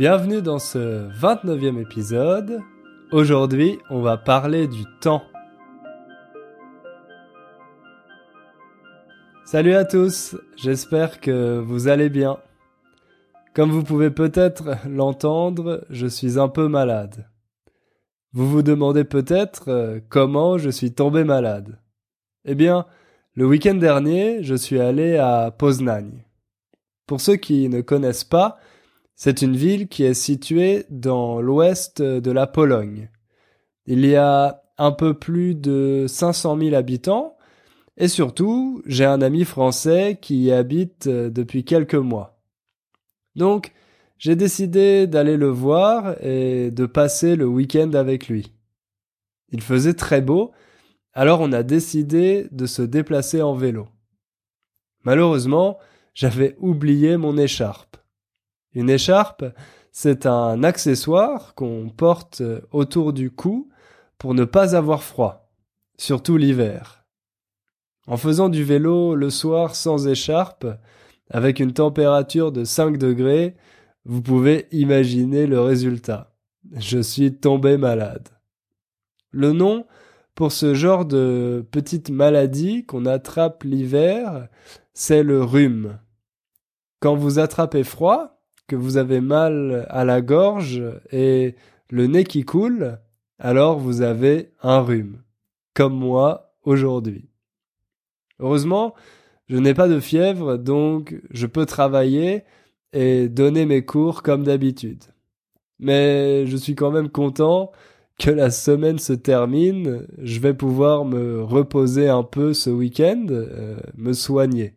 Bienvenue dans ce 29e épisode. Aujourd'hui, on va parler du temps. Salut à tous, j'espère que vous allez bien. Comme vous pouvez peut-être l'entendre, je suis un peu malade. Vous vous demandez peut-être euh, comment je suis tombé malade. Eh bien, le week-end dernier, je suis allé à Poznań. Pour ceux qui ne connaissent pas, c'est une ville qui est située dans l'ouest de la Pologne. Il y a un peu plus de 500 000 habitants et surtout, j'ai un ami français qui y habite euh, depuis quelques mois. Donc, j'ai décidé d'aller le voir et de passer le week-end avec lui. Il faisait très beau, alors on a décidé de se déplacer en vélo. Malheureusement, j'avais oublié mon écharpe. Une écharpe, c'est un accessoire qu'on porte autour du cou pour ne pas avoir froid, surtout l'hiver. En faisant du vélo le soir sans écharpe, avec une température de 5 degrés, vous pouvez imaginer le résultat. Je suis tombé malade. Le nom pour ce genre de petite maladie qu'on attrape l'hiver, c'est le rhume. Quand vous attrapez froid, vous avez mal à la gorge et le nez qui coule, alors vous avez un rhume, comme moi aujourd'hui. Heureusement, je n'ai pas de fièvre, donc je peux travailler et donner mes cours comme d'habitude. Mais je suis quand même content que la semaine se termine, je vais pouvoir me reposer un peu ce week-end, euh, me soigner.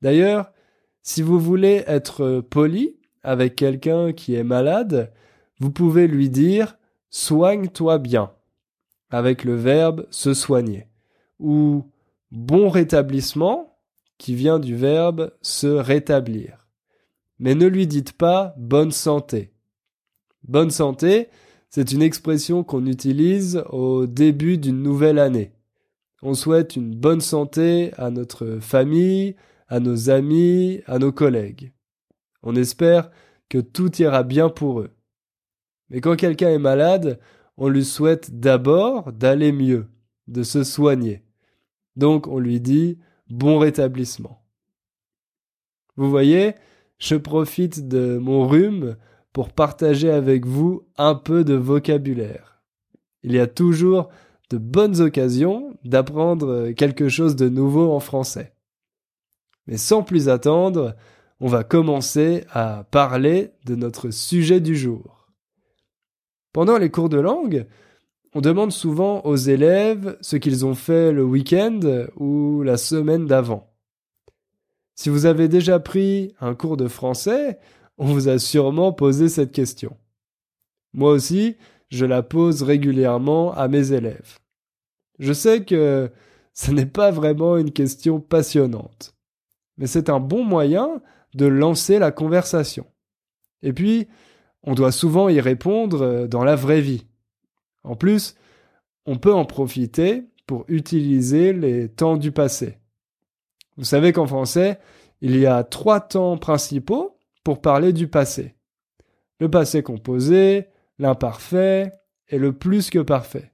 D'ailleurs, si vous voulez être poli avec quelqu'un qui est malade, vous pouvez lui dire soigne-toi bien avec le verbe se soigner ou bon rétablissement, qui vient du verbe se rétablir. Mais ne lui dites pas bonne santé. Bonne santé, c'est une expression qu'on utilise au début d'une nouvelle année. On souhaite une bonne santé à notre famille, à nos amis, à nos collègues. On espère que tout ira bien pour eux. Mais quand quelqu'un est malade, on lui souhaite d'abord d'aller mieux, de se soigner. Donc on lui dit bon rétablissement. Vous voyez, je profite de mon rhume pour partager avec vous un peu de vocabulaire. Il y a toujours de bonnes occasions d'apprendre quelque chose de nouveau en français. Mais sans plus attendre, on va commencer à parler de notre sujet du jour. Pendant les cours de langue, on demande souvent aux élèves ce qu'ils ont fait le week-end ou la semaine d'avant. Si vous avez déjà pris un cours de français, on vous a sûrement posé cette question. Moi aussi, je la pose régulièrement à mes élèves. Je sais que ce n'est pas vraiment une question passionnante, mais c'est un bon moyen de lancer la conversation. Et puis, on doit souvent y répondre dans la vraie vie. En plus, on peut en profiter pour utiliser les temps du passé. Vous savez qu'en français, il y a trois temps principaux pour parler du passé. Le passé composé, l'imparfait et le plus que parfait.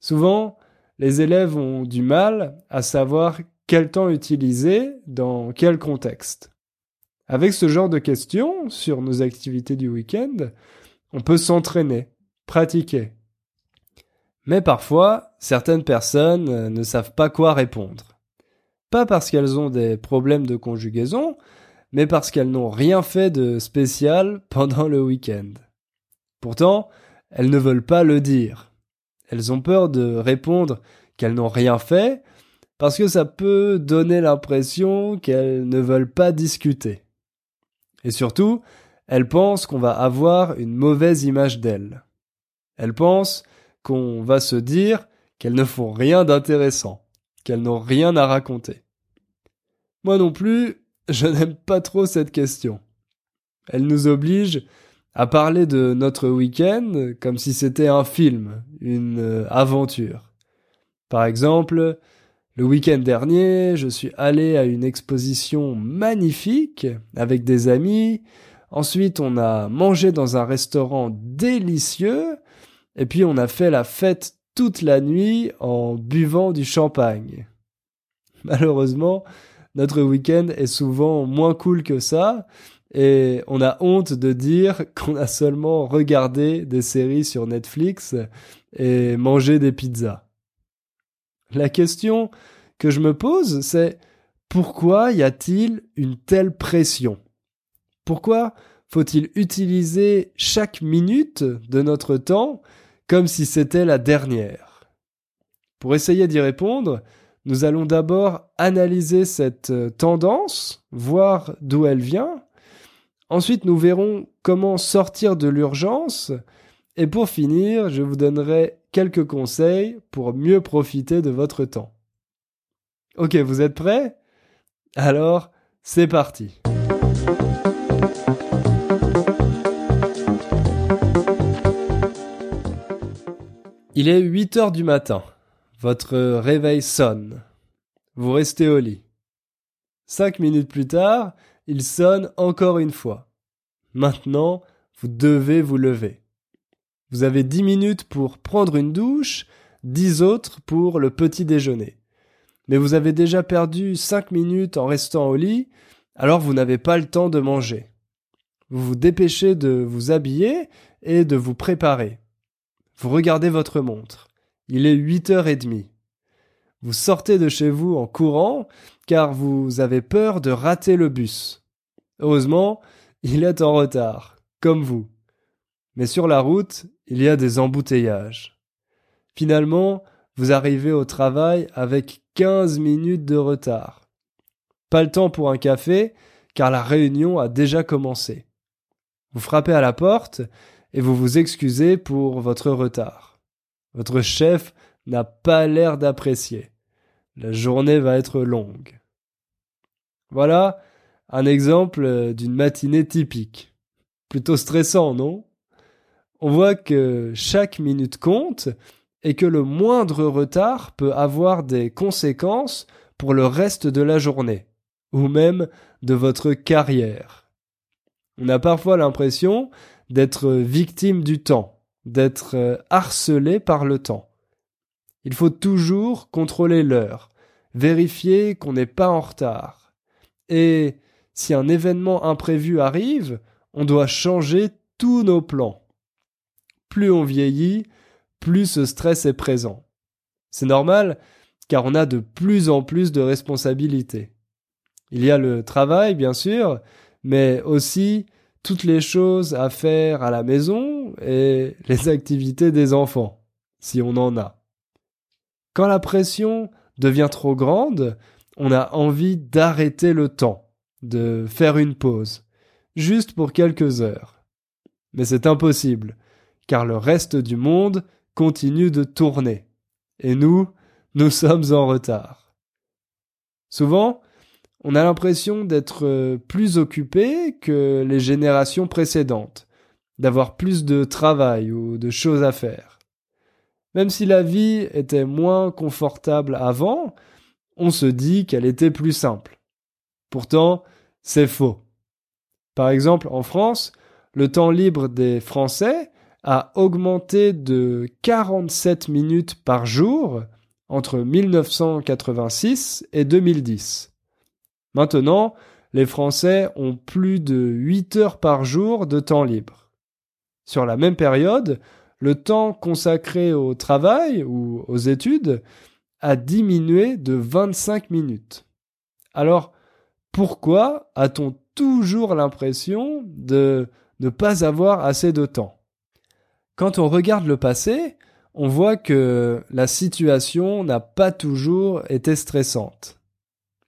Souvent, les élèves ont du mal à savoir quel temps utiliser dans quel contexte. Avec ce genre de questions sur nos activités du week-end, on peut s'entraîner, pratiquer. Mais parfois, certaines personnes euh, ne savent pas quoi répondre. Pas parce qu'elles ont des problèmes de conjugaison, mais parce qu'elles n'ont rien fait de spécial pendant le week-end. Pourtant, elles ne veulent pas le dire. Elles ont peur de répondre qu'elles n'ont rien fait, parce que ça peut donner l'impression qu'elles ne veulent pas discuter. Et surtout, elles pensent qu'on va avoir une mauvaise image d'elles. Elles pensent qu'on va se dire qu'elles ne font rien d'intéressant, qu'elles n'ont rien à raconter. Moi non plus, je n'aime pas trop cette question. Elle nous oblige à parler de notre week-end comme si c'était un film, une euh, aventure. Par exemple, le week-end dernier, je suis allé à une exposition magnifique avec des amis. Ensuite, on a mangé dans un restaurant délicieux. Et puis, on a fait la fête toute la nuit en buvant du champagne. Malheureusement, notre week-end est souvent moins cool que ça. Et on a honte de dire qu'on a seulement regardé des séries sur Netflix et mangé des pizzas. La question que je me pose, c'est pourquoi y a-t-il une telle pression? Pourquoi faut-il utiliser chaque minute de notre temps comme si c'était la dernière? Pour essayer d'y répondre, nous allons d'abord analyser cette tendance, voir d'où elle vient. Ensuite, nous verrons comment sortir de l'urgence. Et pour finir, je vous donnerai quelques conseils pour mieux profiter de votre temps. Ok, vous êtes prêts? Alors, c'est parti. Il est 8 heures du matin. Votre réveil sonne. Vous restez au lit. Cinq minutes plus tard, il sonne encore une fois. Maintenant, vous devez vous lever. Vous avez dix minutes pour prendre une douche, dix autres pour le petit déjeuner mais vous avez déjà perdu cinq minutes en restant au lit, alors vous n'avez pas le temps de manger. Vous vous dépêchez de vous habiller et de vous préparer. Vous regardez votre montre. Il est huit heures et demie. Vous sortez de chez vous en courant car vous avez peur de rater le bus. Heureusement, il est en retard, comme vous. Mais sur la route, il y a des embouteillages. Finalement, vous arrivez au travail avec 15 minutes de retard. Pas le temps pour un café, car la réunion a déjà commencé. Vous frappez à la porte et vous vous excusez pour votre retard. Votre chef n'a pas l'air d'apprécier. La journée va être longue. Voilà un exemple d'une matinée typique. Plutôt stressant, non? On voit que chaque minute compte et que le moindre retard peut avoir des conséquences pour le reste de la journée, ou même de votre carrière. On a parfois l'impression d'être victime du temps, d'être euh, harcelé par le temps. Il faut toujours contrôler l'heure, vérifier qu'on n'est pas en retard. Et si un événement imprévu arrive, on doit changer tous nos plans. Plus on vieillit, plus ce stress est présent. C'est normal, car on a de plus en plus de responsabilités. Il y a le travail, bien sûr, mais aussi toutes les choses à faire à la maison et les activités des enfants, si on en a. Quand la pression devient trop grande, on a envie d'arrêter le temps, de faire une pause, juste pour quelques heures. Mais c'est impossible, car le reste du monde continue de tourner. Et nous, nous sommes en retard. Souvent, on a l'impression d'être euh, plus occupé que les générations précédentes, d'avoir plus de travail ou de choses à faire. Même si la vie était moins confortable avant, on se dit qu'elle était plus simple. Pourtant, c'est faux. Par exemple, en France, le temps libre des Français a augmenté de 47 minutes par jour entre 1986 et 2010. Maintenant, les Français ont plus de 8 heures par jour de temps libre. Sur la même période, le temps consacré au travail ou aux études a diminué de 25 minutes. Alors, pourquoi a-t-on toujours l'impression de ne pas avoir assez de temps? Quand on regarde le passé, on voit que la situation n'a pas toujours été stressante.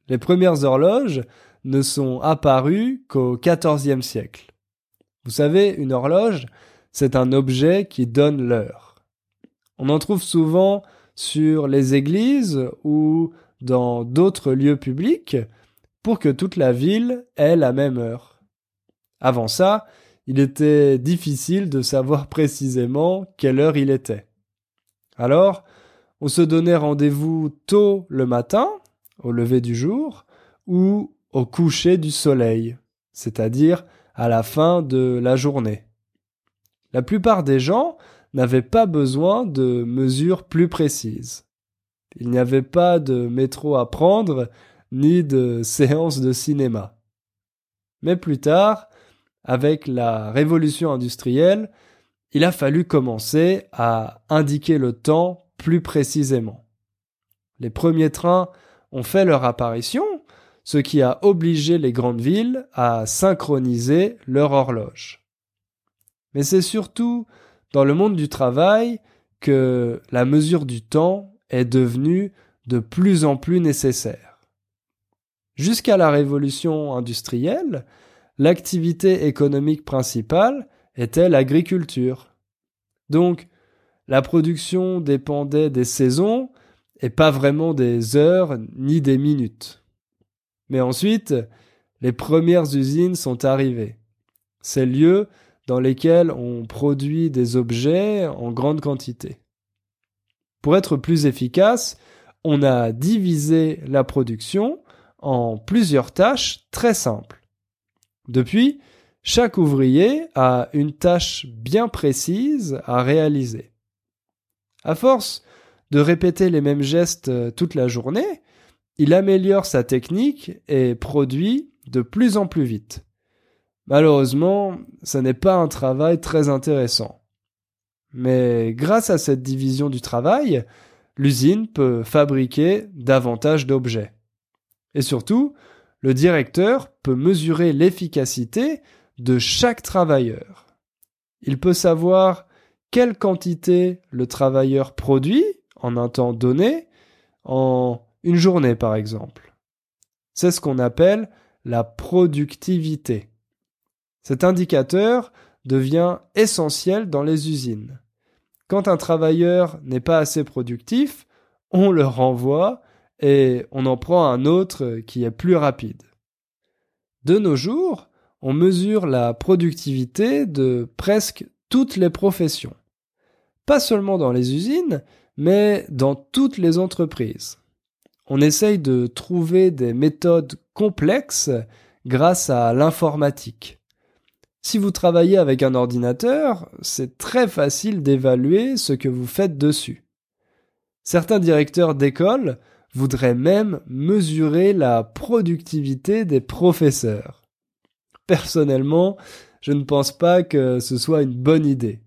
Les premières horloges ne sont apparues qu'au XIVe siècle. Vous savez, une horloge, c'est un objet qui donne l'heure. On en trouve souvent sur les églises ou dans d'autres lieux publics pour que toute la ville ait la même heure. Avant ça, il était difficile de savoir précisément quelle heure il était. Alors, on se donnait rendez-vous tôt le matin, au lever du jour, ou au coucher du soleil, c'est-à-dire à la fin de la journée. La plupart des gens n'avaient pas besoin de mesures plus précises. Il n'y avait pas de métro à prendre, ni de séance de cinéma. Mais plus tard, avec la révolution industrielle, il a fallu commencer à indiquer le temps plus précisément. Les premiers trains ont fait leur apparition, ce qui a obligé les grandes villes à synchroniser leur horloge. Mais c'est surtout dans le monde du travail que la mesure du temps est devenue de plus en plus nécessaire. Jusqu'à la révolution industrielle, l'activité économique principale était l'agriculture. Donc, la production dépendait des saisons et pas vraiment des heures ni des minutes. Mais ensuite, les premières usines sont arrivées. Ces lieux dans lesquels on produit des objets en grande quantité. Pour être plus efficace, on a divisé la production en plusieurs tâches très simples. Depuis, chaque ouvrier a une tâche bien précise à réaliser. À force de répéter les mêmes gestes euh, toute la journée, il améliore sa technique et produit de plus en plus vite. Malheureusement, ce n'est pas un travail très intéressant. Mais grâce à cette division du travail, l'usine peut fabriquer davantage d'objets. Et surtout, le directeur peut mesurer l'efficacité de chaque travailleur. Il peut savoir quelle quantité le travailleur produit en un temps donné, en une journée par exemple. C'est ce qu'on appelle la productivité. Cet indicateur devient essentiel dans les usines. Quand un travailleur n'est pas assez productif, on le renvoie et on en prend un autre qui est plus rapide. De nos jours, on mesure la productivité de presque toutes les professions. Pas seulement dans les usines, mais dans toutes les entreprises. On essaye de trouver des méthodes complexes grâce à l'informatique. Si vous travaillez avec un ordinateur, c'est très facile d'évaluer ce que vous faites dessus. Certains directeurs d'école voudraient même mesurer la productivité des professeurs. Personnellement, je ne pense pas que ce soit une bonne idée.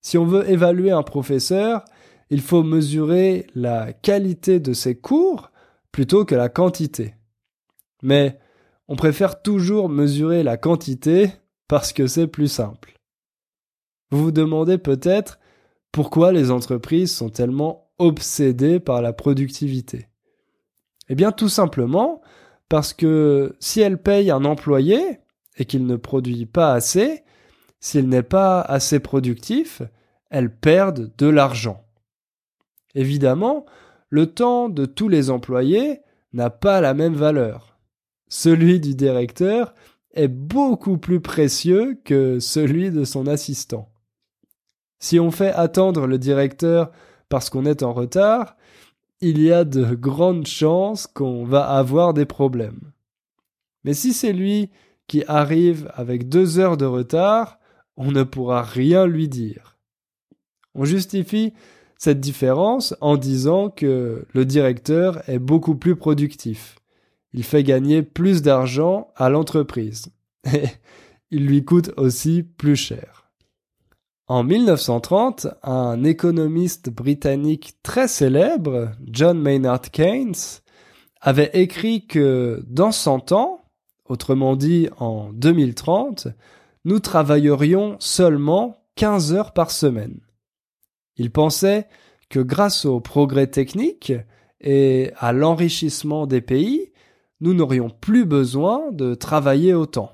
Si on veut évaluer un professeur, il faut mesurer la qualité de ses cours plutôt que la quantité. Mais on préfère toujours mesurer la quantité parce que c'est plus simple. Vous vous demandez peut-être pourquoi les entreprises sont tellement obsédées par la productivité. Eh bien tout simplement parce que si elles payent un employé et qu'il ne produit pas assez, s'il n'est pas assez productif, elles perdent de l'argent. Évidemment, le temps de tous les employés n'a pas la même valeur. Celui du directeur est beaucoup plus précieux que celui de son assistant. Si on fait attendre le directeur parce qu'on est en retard, il y a de grandes chances qu'on va avoir des problèmes. Mais si c'est lui qui arrive avec deux heures de retard, on ne pourra rien lui dire. On justifie cette différence en disant que le directeur est beaucoup plus productif il fait gagner plus d'argent à l'entreprise. Et il lui coûte aussi plus cher. En 1930, un économiste britannique très célèbre, John Maynard Keynes, avait écrit que dans 100 ans, autrement dit en 2030, nous travaillerions seulement 15 heures par semaine. Il pensait que grâce au progrès technique et à l'enrichissement des pays, nous n'aurions plus besoin de travailler autant.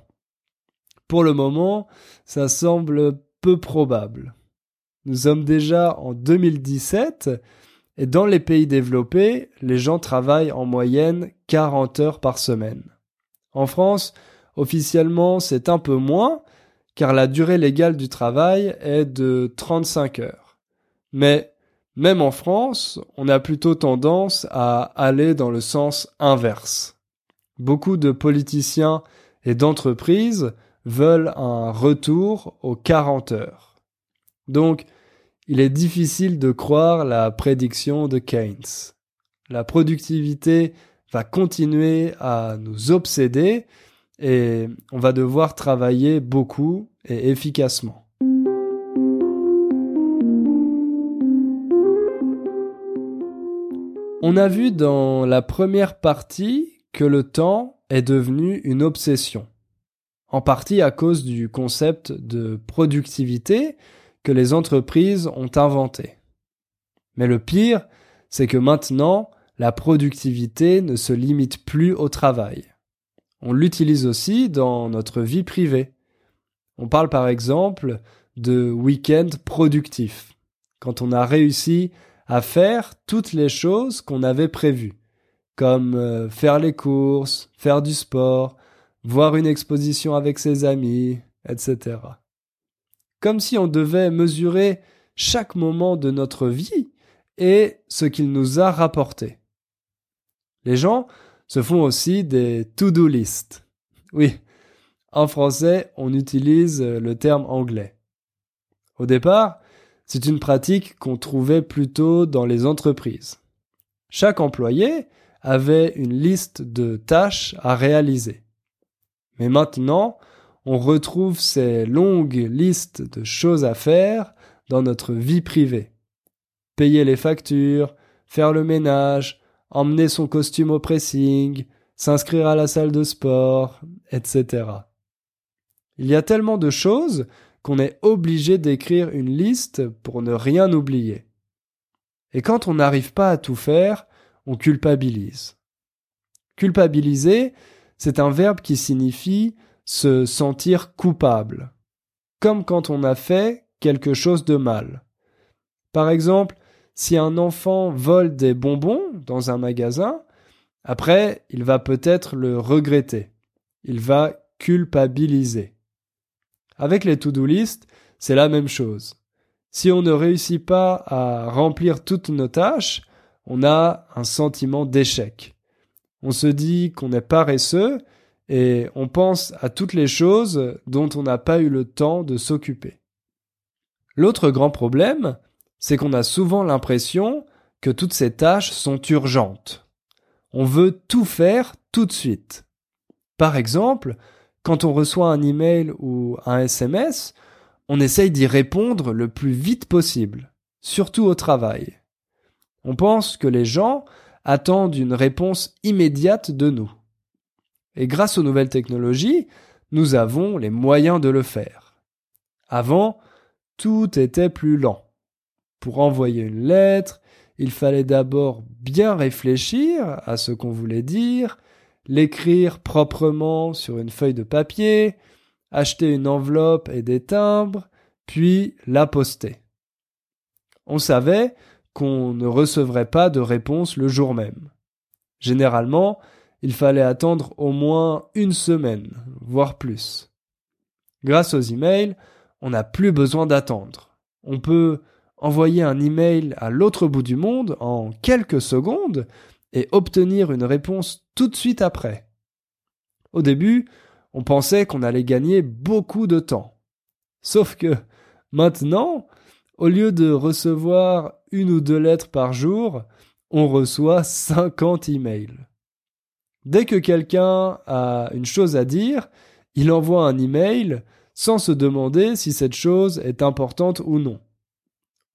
Pour le moment, ça semble peu probable. Nous sommes déjà en 2017 et dans les pays développés, les gens travaillent en moyenne 40 heures par semaine. En France, officiellement, c'est un peu moins car la durée légale du travail est de 35 heures. Mais même en France, on a plutôt tendance à aller dans le sens inverse. Beaucoup de politiciens et d'entreprises veulent un retour aux 40 heures. Donc, il est difficile de croire la prédiction de Keynes. La productivité va continuer à nous obséder et on va devoir travailler beaucoup et efficacement. On a vu dans la première partie que le temps est devenu une obsession, en partie à cause du concept de productivité que les entreprises ont inventé. Mais le pire, c'est que maintenant, la productivité ne se limite plus au travail. On l'utilise aussi dans notre vie privée. On parle par exemple de week-end productif, quand on a réussi à faire toutes les choses qu'on avait prévues, comme euh, faire les courses, faire du sport, voir une exposition avec ses amis, etc. Comme si on devait mesurer chaque moment de notre vie et ce qu'il nous a rapporté. Les gens se font aussi des to-do list. Oui, en français, on utilise le terme anglais. Au départ, c'est une pratique qu'on trouvait plutôt dans les entreprises. Chaque employé avait une liste de tâches à réaliser. Mais maintenant, on retrouve ces longues listes de choses à faire dans notre vie privée. Payer les factures, faire le ménage, emmener son costume au pressing, s'inscrire à la salle de sport, etc. Il y a tellement de choses qu'on est obligé d'écrire une liste pour ne rien oublier. Et quand on n'arrive pas à tout faire, on culpabilise. Culpabiliser, c'est un verbe qui signifie se sentir coupable, comme quand on a fait quelque chose de mal. Par exemple, si un enfant vole des bonbons dans un magasin, après, il va peut-être le regretter. Il va culpabiliser. Avec les to-do list, c'est la même chose. Si on ne réussit pas à remplir toutes nos tâches, on a un sentiment d'échec. On se dit qu'on est paresseux et on pense à toutes les choses dont on n'a pas eu le temps de s'occuper. L'autre grand problème, c'est qu'on a souvent l'impression que toutes ces tâches sont urgentes. On veut tout faire tout de suite. Par exemple, quand on reçoit un email ou un SMS, on essaye d'y répondre le plus vite possible, surtout au travail. On pense que les gens attendent une réponse immédiate de nous. Et grâce aux nouvelles technologies, nous avons les moyens de le faire. Avant, tout était plus lent. Pour envoyer une lettre, il fallait d'abord bien réfléchir à ce qu'on voulait dire, l'écrire proprement sur une feuille de papier, acheter une enveloppe et des timbres, puis la poster. On savait qu'on ne recevrait pas de réponse le jour même. Généralement, il fallait attendre au moins une semaine, voire plus. Grâce aux emails, on n'a plus besoin d'attendre. On peut envoyer un email à l'autre bout du monde en quelques secondes et obtenir une réponse tout de suite après. Au début, on pensait qu'on allait gagner beaucoup de temps. Sauf que maintenant, au lieu de recevoir une ou deux lettres par jour, on reçoit 50 emails. Dès que quelqu'un a une chose à dire, il envoie un email sans se demander si cette chose est importante ou non.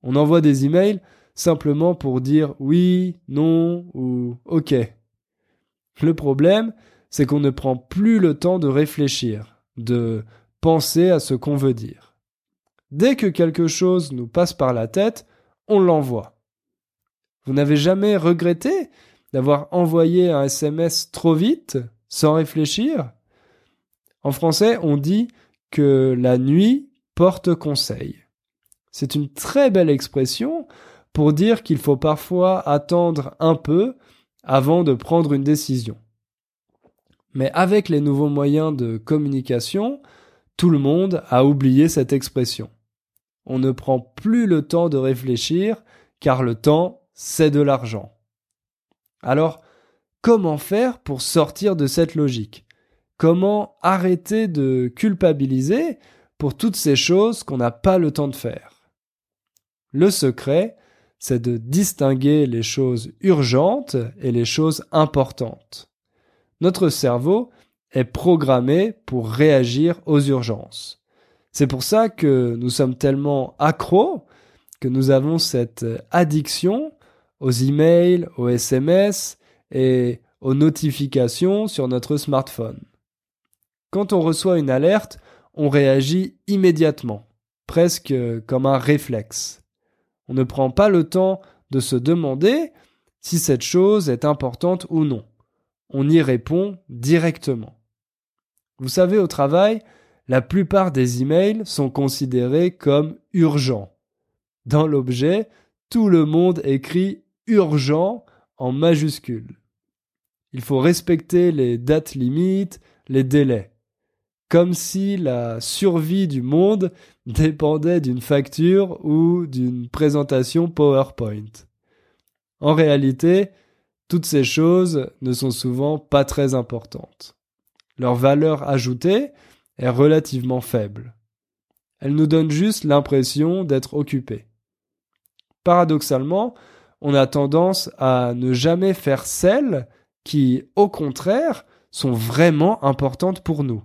On envoie des emails simplement pour dire oui, non ou ok. Le problème, c'est qu'on ne prend plus le temps de réfléchir, de penser à ce qu'on veut dire. Dès que quelque chose nous passe par la tête, on l'envoie. Vous n'avez jamais regretté d'avoir envoyé un SMS trop vite, sans réfléchir? En français, on dit que la nuit porte conseil. C'est une très belle expression pour dire qu'il faut parfois attendre un peu avant de prendre une décision. Mais avec les nouveaux moyens de communication, tout le monde a oublié cette expression. On ne prend plus le temps de réfléchir car le temps, c'est de l'argent. Alors, comment faire pour sortir de cette logique? Comment arrêter de culpabiliser pour toutes ces choses qu'on n'a pas le temps de faire? Le secret, c'est de distinguer les choses urgentes et les choses importantes. Notre cerveau est programmé pour réagir aux urgences. C'est pour ça que nous sommes tellement accros que nous avons cette addiction aux emails, aux SMS et aux notifications sur notre smartphone. Quand on reçoit une alerte, on réagit immédiatement, presque comme un réflexe. On ne prend pas le temps de se demander si cette chose est importante ou non. On y répond directement. Vous savez, au travail, la plupart des emails sont considérés comme urgents. Dans l'objet, tout le monde écrit urgent en majuscule. Il faut respecter les dates limites, les délais. Comme si la survie du monde dépendait d'une facture ou d'une présentation PowerPoint. En réalité, toutes ces choses ne sont souvent pas très importantes. Leur valeur ajoutée est relativement faible. Elles nous donnent juste l'impression d'être occupés. Paradoxalement, on a tendance à ne jamais faire celles qui, au contraire, sont vraiment importantes pour nous.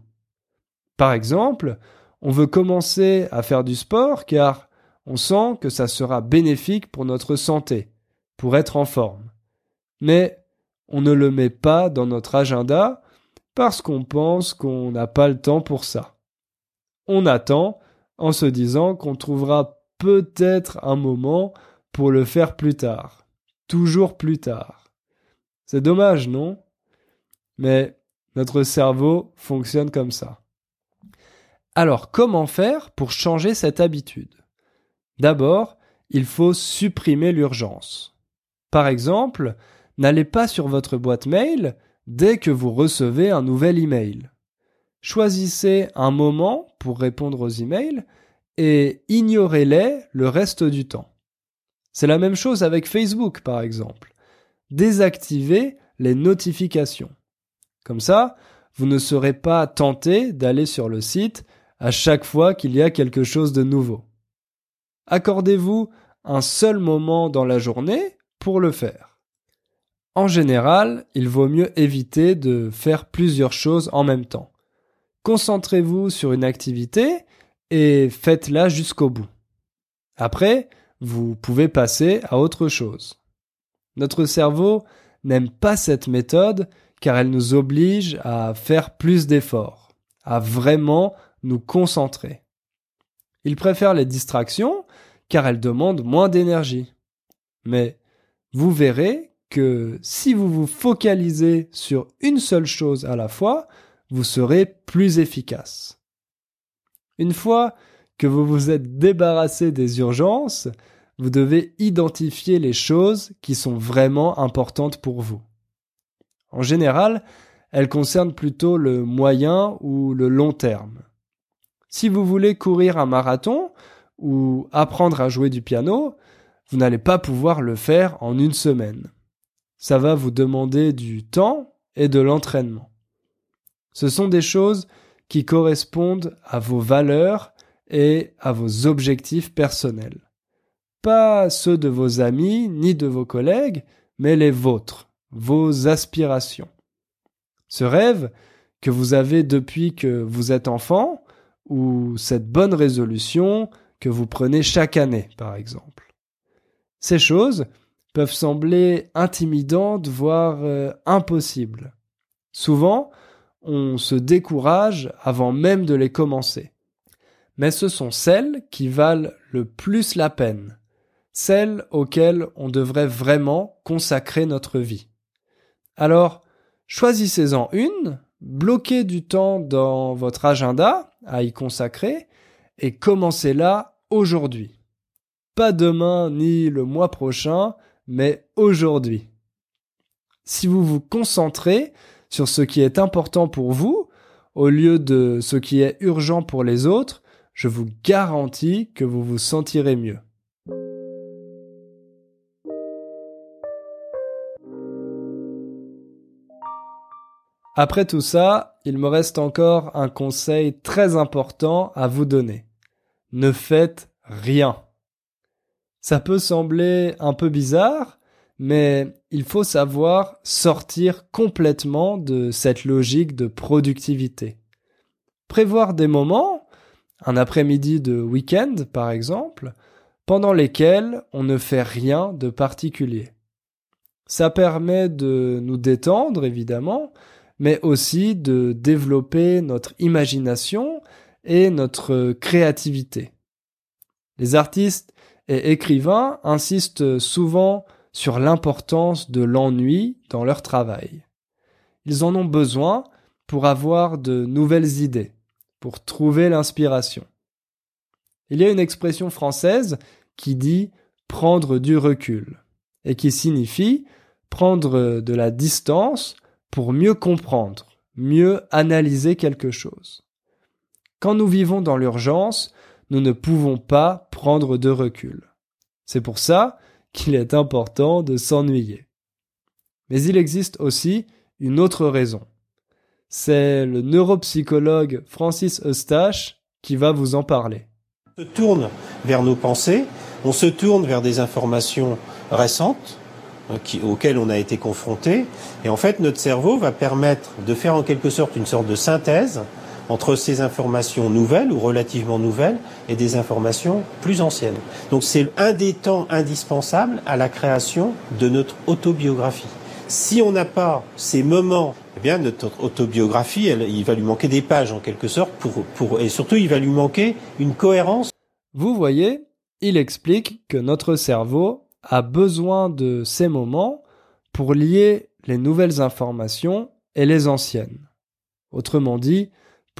Par exemple, on veut commencer à faire du sport car on sent que ça sera bénéfique pour notre santé, pour être en forme. Mais on ne le met pas dans notre agenda parce qu'on pense qu'on n'a pas le temps pour ça. On attend en se disant qu'on trouvera peut-être un moment pour le faire plus tard, toujours plus tard. C'est dommage, non? Mais notre cerveau fonctionne comme ça. Alors comment faire pour changer cette habitude? D'abord, il faut supprimer l'urgence. Par exemple, n'allez pas sur votre boîte mail dès que vous recevez un nouvel email. Choisissez un moment pour répondre aux emails et ignorez-les le reste du temps. C'est la même chose avec Facebook, par exemple. Désactivez les notifications. Comme ça, vous ne serez pas tenté d'aller sur le site à chaque fois qu'il y a quelque chose de nouveau. Accordez-vous un seul moment dans la journée pour le faire. En général, il vaut mieux éviter de faire plusieurs choses en même temps. Concentrez-vous sur une activité et faites-la jusqu'au bout. Après, vous pouvez passer à autre chose. Notre cerveau n'aime pas cette méthode car elle nous oblige à faire plus d'efforts, à vraiment nous concentrer. Il préfère les distractions car elles demandent moins d'énergie. Mais vous verrez que si vous vous focalisez sur une seule chose à la fois, vous serez plus efficace. Une fois que vous vous êtes débarrassé des urgences, vous devez identifier les choses qui sont vraiment importantes pour vous. En général, elles concernent plutôt le moyen ou le long terme. Si vous voulez courir un marathon ou apprendre à jouer du piano, vous n'allez pas pouvoir le faire en une semaine. Ça va vous demander du temps et de l'entraînement. Ce sont des choses qui correspondent à vos valeurs et à vos objectifs personnels. Pas ceux de vos amis ni de vos collègues, mais les vôtres, vos aspirations. Ce rêve que vous avez depuis que vous êtes enfant, ou cette bonne résolution que vous prenez chaque année, par exemple. Ces choses peuvent sembler intimidantes, voire euh, impossibles. Souvent, on se décourage avant même de les commencer mais ce sont celles qui valent le plus la peine, celles auxquelles on devrait vraiment consacrer notre vie. Alors, choisissez-en une, bloquez du temps dans votre agenda à y consacrer et commencez-la aujourd'hui. Pas demain ni le mois prochain, mais aujourd'hui. Si vous vous concentrez sur ce qui est important pour vous, au lieu de ce qui est urgent pour les autres, je vous garantis que vous vous sentirez mieux. Après tout ça, il me reste encore un conseil très important à vous donner. Ne faites rien. Ça peut sembler un peu bizarre, mais il faut savoir sortir complètement de cette logique de productivité. Prévoir des moments, un après-midi de week-end par exemple, pendant lesquels on ne fait rien de particulier. Ça permet de nous détendre évidemment, mais aussi de développer notre imagination et notre créativité. Les artistes et écrivains insistent souvent sur l'importance de l'ennui dans leur travail. Ils en ont besoin pour avoir de nouvelles idées, pour trouver l'inspiration. Il y a une expression française qui dit prendre du recul et qui signifie prendre de la distance pour mieux comprendre, mieux analyser quelque chose. Quand nous vivons dans l'urgence, nous ne pouvons pas prendre de recul. C'est pour ça qu'il est important de s'ennuyer. Mais il existe aussi une autre raison. C'est le neuropsychologue Francis Eustache qui va vous en parler. On se tourne vers nos pensées, on se tourne vers des informations récentes, qui, auxquelles on a été confronté. Et en fait, notre cerveau va permettre de faire en quelque sorte une sorte de synthèse entre ces informations nouvelles ou relativement nouvelles et des informations plus anciennes. Donc c'est un des temps indispensables à la création de notre autobiographie. Si on n'a pas ces moments, eh bien notre autobiographie, il va lui manquer des pages en quelque sorte pour, pour, et surtout il va lui manquer une cohérence. Vous voyez, il explique que notre cerveau a besoin de ces moments pour lier les nouvelles informations et les anciennes. Autrement dit,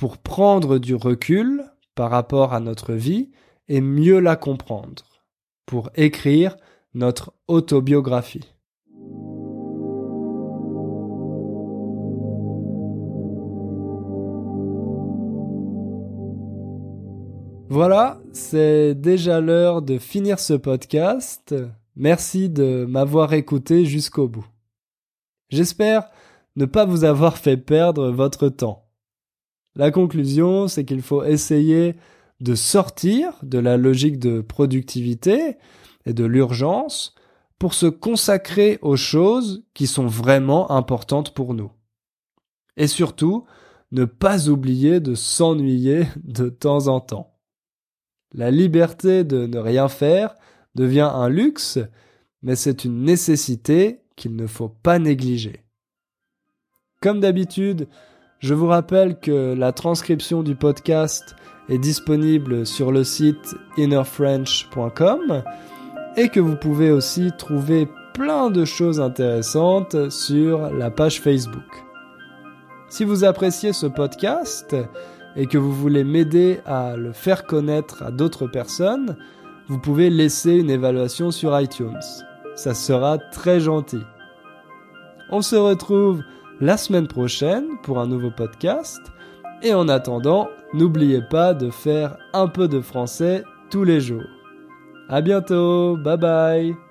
pour prendre du recul par rapport à notre vie et mieux la comprendre, pour écrire notre autobiographie. Voilà, c'est déjà l'heure de finir ce podcast. Merci de m'avoir écouté jusqu'au bout. J'espère ne pas vous avoir fait perdre votre temps. La conclusion, c'est qu'il faut essayer de sortir de la logique de productivité et de l'urgence pour se consacrer aux choses qui sont vraiment importantes pour nous. Et surtout, ne pas oublier de s'ennuyer de temps en temps. La liberté de ne rien faire devient un luxe, mais c'est une nécessité qu'il ne faut pas négliger. Comme d'habitude, je vous rappelle que la transcription du podcast est disponible sur le site innerfrench.com et que vous pouvez aussi trouver plein de choses intéressantes sur la page Facebook. Si vous appréciez ce podcast et que vous voulez m'aider à le faire connaître à d'autres personnes, vous pouvez laisser une évaluation sur iTunes. Ça sera très gentil. On se retrouve la semaine prochaine pour un nouveau podcast. Et en attendant, n'oubliez pas de faire un peu de français tous les jours. À bientôt, bye bye